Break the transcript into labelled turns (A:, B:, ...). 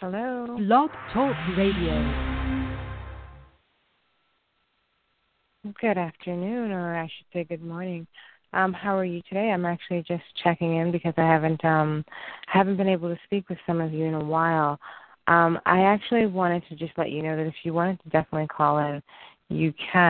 A: Hello.
B: Blog Talk Radio.
A: Good afternoon, or I should say good morning. Um, how are you today? I'm actually just checking in because I haven't um haven't been able to speak with some of you in a while. Um, I actually wanted to just let you know that if you wanted to definitely call in, you can.